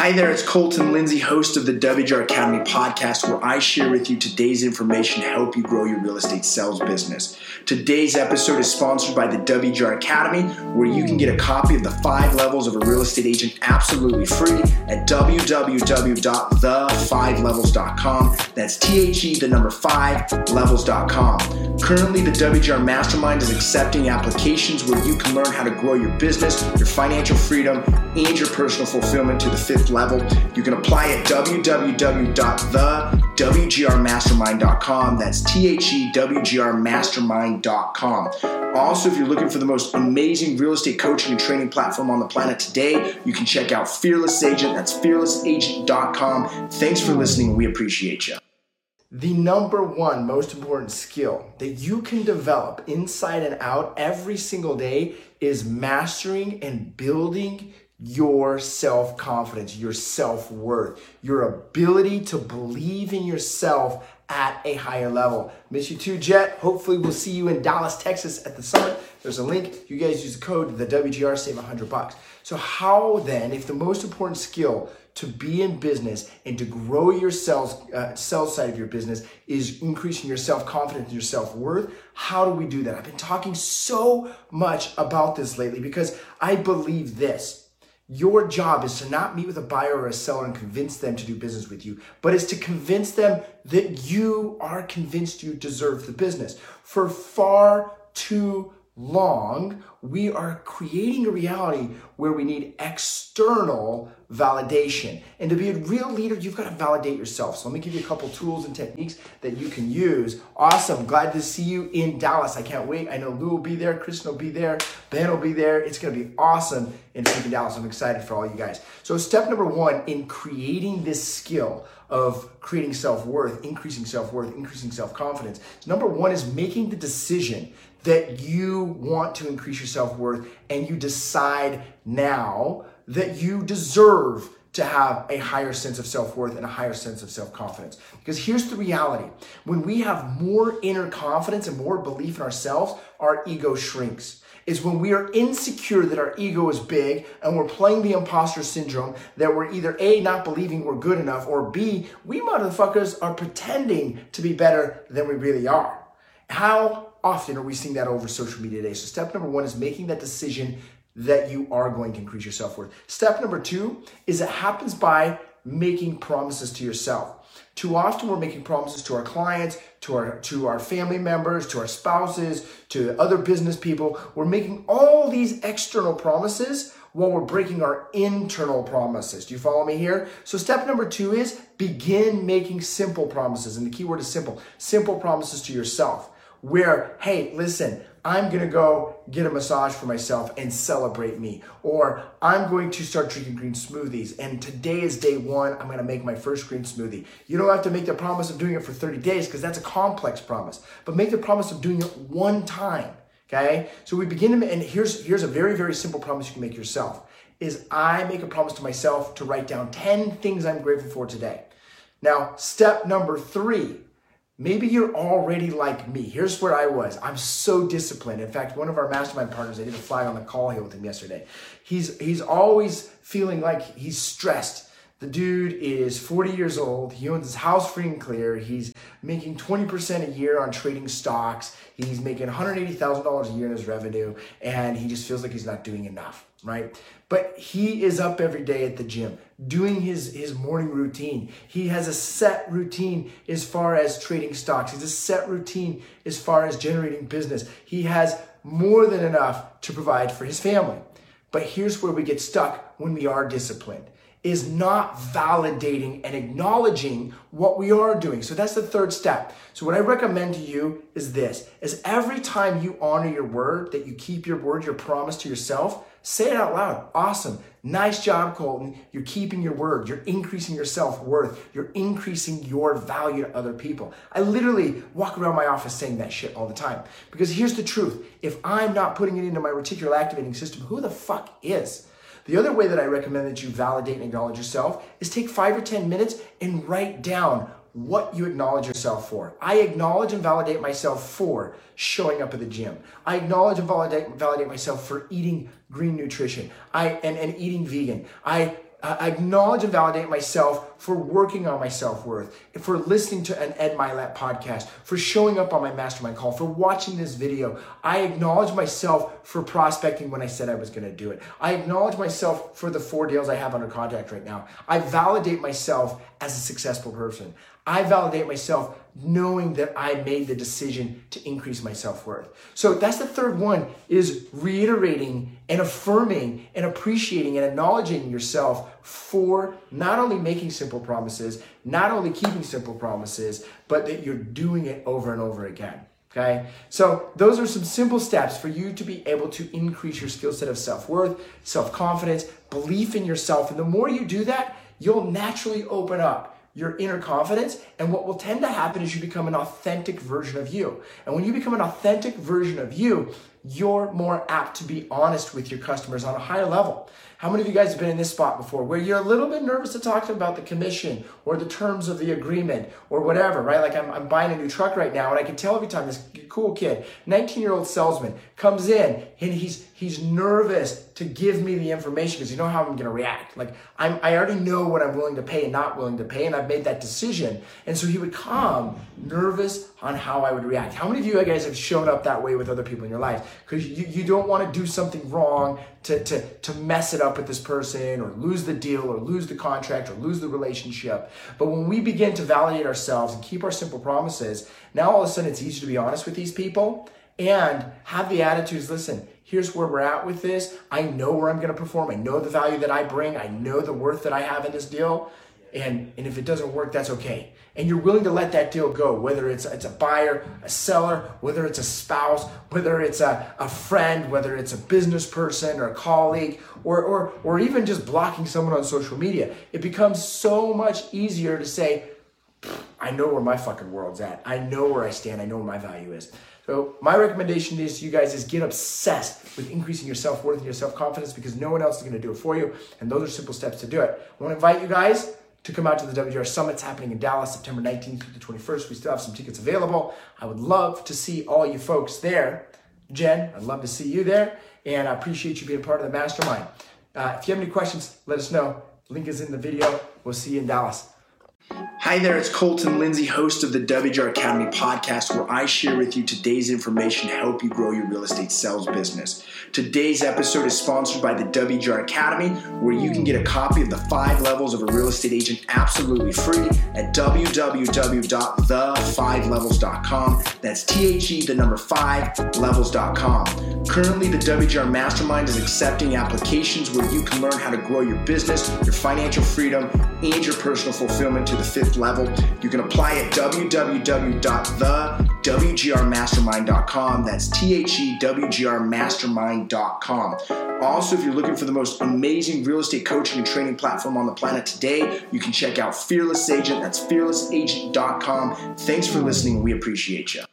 Hi there, it's Colton Lindsay, host of the WGR Academy podcast, where I share with you today's information to help you grow your real estate sales business. Today's episode is sponsored by the WGR Academy, where you can get a copy of the five levels of a real estate agent absolutely free at www.the5levels.com. That's T H E, the number five, levels.com. Currently, the WGR Mastermind is accepting applications where you can learn how to grow your business, your financial freedom, and your personal fulfillment to the fifth level. You can apply at www.thewgrmastermind.com. That's T H E W G R mastermind.com. Also, if you're looking for the most amazing real estate coaching and training platform on the planet today, you can check out Fearless Agent. That's fearlessagent.com. Thanks for listening. We appreciate you. The number one most important skill that you can develop inside and out every single day is mastering and building your self confidence, your self worth, your ability to believe in yourself at a higher level. Miss you too, Jet. Hopefully, we'll see you in Dallas, Texas at the summit. There's a link. You guys use the code the WGR save 100 bucks. So, how then, if the most important skill to be in business and to grow your sales, uh, sales side of your business is increasing your self confidence your self worth. How do we do that? I've been talking so much about this lately because I believe this your job is to not meet with a buyer or a seller and convince them to do business with you, but is to convince them that you are convinced you deserve the business. For far too long, we are creating a reality where we need external validation. And to be a real leader, you've got to validate yourself. So let me give you a couple tools and techniques that you can use. Awesome. Glad to see you in Dallas. I can't wait. I know Lou will be there, Kristen will be there, Ben will be there. It's going to be awesome in freaking Dallas. I'm excited for all you guys. So step number one in creating this skill of creating self-worth, increasing self-worth, increasing self-confidence. Number one is making the decision that you want to increase your self worth and you decide now that you deserve to have a higher sense of self worth and a higher sense of self confidence. Because here's the reality when we have more inner confidence and more belief in ourselves, our ego shrinks. Is when we are insecure that our ego is big and we're playing the imposter syndrome that we're either A, not believing we're good enough, or B, we motherfuckers are pretending to be better than we really are. How often are we seeing that over social media today? So, step number one is making that decision that you are going to increase your self worth. Step number two is it happens by making promises to yourself. Too often we're making promises to our clients, to our to our family members, to our spouses, to other business people. We're making all these external promises while we're breaking our internal promises. Do you follow me here? So step number 2 is begin making simple promises and the key word is simple. Simple promises to yourself where, hey, listen, I'm gonna go get a massage for myself and celebrate me. Or I'm going to start drinking green smoothies. And today is day one. I'm gonna make my first green smoothie. You don't have to make the promise of doing it for 30 days because that's a complex promise. But make the promise of doing it one time. Okay? So we begin to, and here's here's a very, very simple promise you can make yourself. Is I make a promise to myself to write down 10 things I'm grateful for today. Now, step number three Maybe you're already like me. Here's where I was. I'm so disciplined. In fact, one of our mastermind partners, I did a fly on the call here with him yesterday. He's he's always feeling like he's stressed. The dude is 40 years old. He owns his house free and clear. He's making 20% a year on trading stocks. He's making $180,000 a year in his revenue, and he just feels like he's not doing enough, right? But he is up every day at the gym doing his, his morning routine. He has a set routine as far as trading stocks. He's a set routine as far as generating business. He has more than enough to provide for his family. But here's where we get stuck when we are disciplined is not validating and acknowledging what we are doing. So that's the third step. So what I recommend to you is this, is every time you honor your word, that you keep your word, your promise to yourself, say it out loud. Awesome. Nice job, Colton. You're keeping your word. You're increasing your self-worth. You're increasing your value to other people. I literally walk around my office saying that shit all the time. Because here's the truth. If I'm not putting it into my reticular activating system, who the fuck is? The other way that I recommend that you validate and acknowledge yourself is take five or 10 minutes and write down what you acknowledge yourself for. I acknowledge and validate myself for showing up at the gym. I acknowledge and validate, validate myself for eating green nutrition I, and, and eating vegan. I I acknowledge and validate myself for working on my self worth, for listening to an Ed Mylett podcast, for showing up on my mastermind call, for watching this video. I acknowledge myself for prospecting when I said I was going to do it. I acknowledge myself for the four deals I have under contract right now. I validate myself as a successful person. I validate myself knowing that I made the decision to increase my self-worth. So that's the third one is reiterating and affirming and appreciating and acknowledging yourself for not only making simple promises, not only keeping simple promises, but that you're doing it over and over again. Okay, so those are some simple steps for you to be able to increase your skill set of self worth, self confidence, belief in yourself. And the more you do that, you'll naturally open up your inner confidence. And what will tend to happen is you become an authentic version of you. And when you become an authentic version of you, you're more apt to be honest with your customers on a higher level. How many of you guys have been in this spot before where you're a little bit nervous to talk to them about the commission or the terms of the agreement or whatever, right? Like I'm, I'm buying a new truck right now and I can tell every time this cool kid, 19 year old salesman comes in and he's, he's nervous to give me the information because you know how I'm going to react. Like I'm, I already know what I'm willing to pay and not willing to pay and I've made that decision. And so he would come nervous on how I would react. How many of you guys have shown up that way with other people in your life? Because you, you don't want to do something wrong to, to, to mess it up with this person or lose the deal or lose the contract or lose the relationship. But when we begin to validate ourselves and keep our simple promises, now all of a sudden it's easier to be honest with these people and have the attitudes listen, here's where we're at with this. I know where I'm going to perform. I know the value that I bring. I know the worth that I have in this deal. And, and if it doesn't work, that's okay. And you're willing to let that deal go, whether it's, it's a buyer, a seller, whether it's a spouse, whether it's a, a friend, whether it's a business person or a colleague, or, or, or even just blocking someone on social media. It becomes so much easier to say, I know where my fucking world's at. I know where I stand. I know where my value is. So my recommendation is to you guys is get obsessed with increasing your self-worth and your self-confidence because no one else is going to do it for you. And those are simple steps to do it. I want to invite you guys to come out to the WGR Summit. happening in Dallas, September 19th through the 21st. We still have some tickets available. I would love to see all you folks there. Jen, I'd love to see you there. And I appreciate you being part of the mastermind. Uh, if you have any questions, let us know. Link is in the video. We'll see you in Dallas. Hi there, it's Colton Lindsay, host of the WGR Academy podcast, where I share with you today's information to help you grow your real estate sales business. Today's episode is sponsored by the WGR Academy, where you can get a copy of the five levels of a real estate agent absolutely free at www.the5levels.com. That's T H E, the number five, levels.com. Currently, the WGR Mastermind is accepting applications where you can learn how to grow your business, your financial freedom, and your personal fulfillment to the fifth level. You can apply at www.thewgrmastermind.com. That's T H E W G R mastermind.com. Also, if you're looking for the most amazing real estate coaching and training platform on the planet today, you can check out Fearless Agent. That's fearlessagent.com. Thanks for listening. We appreciate you.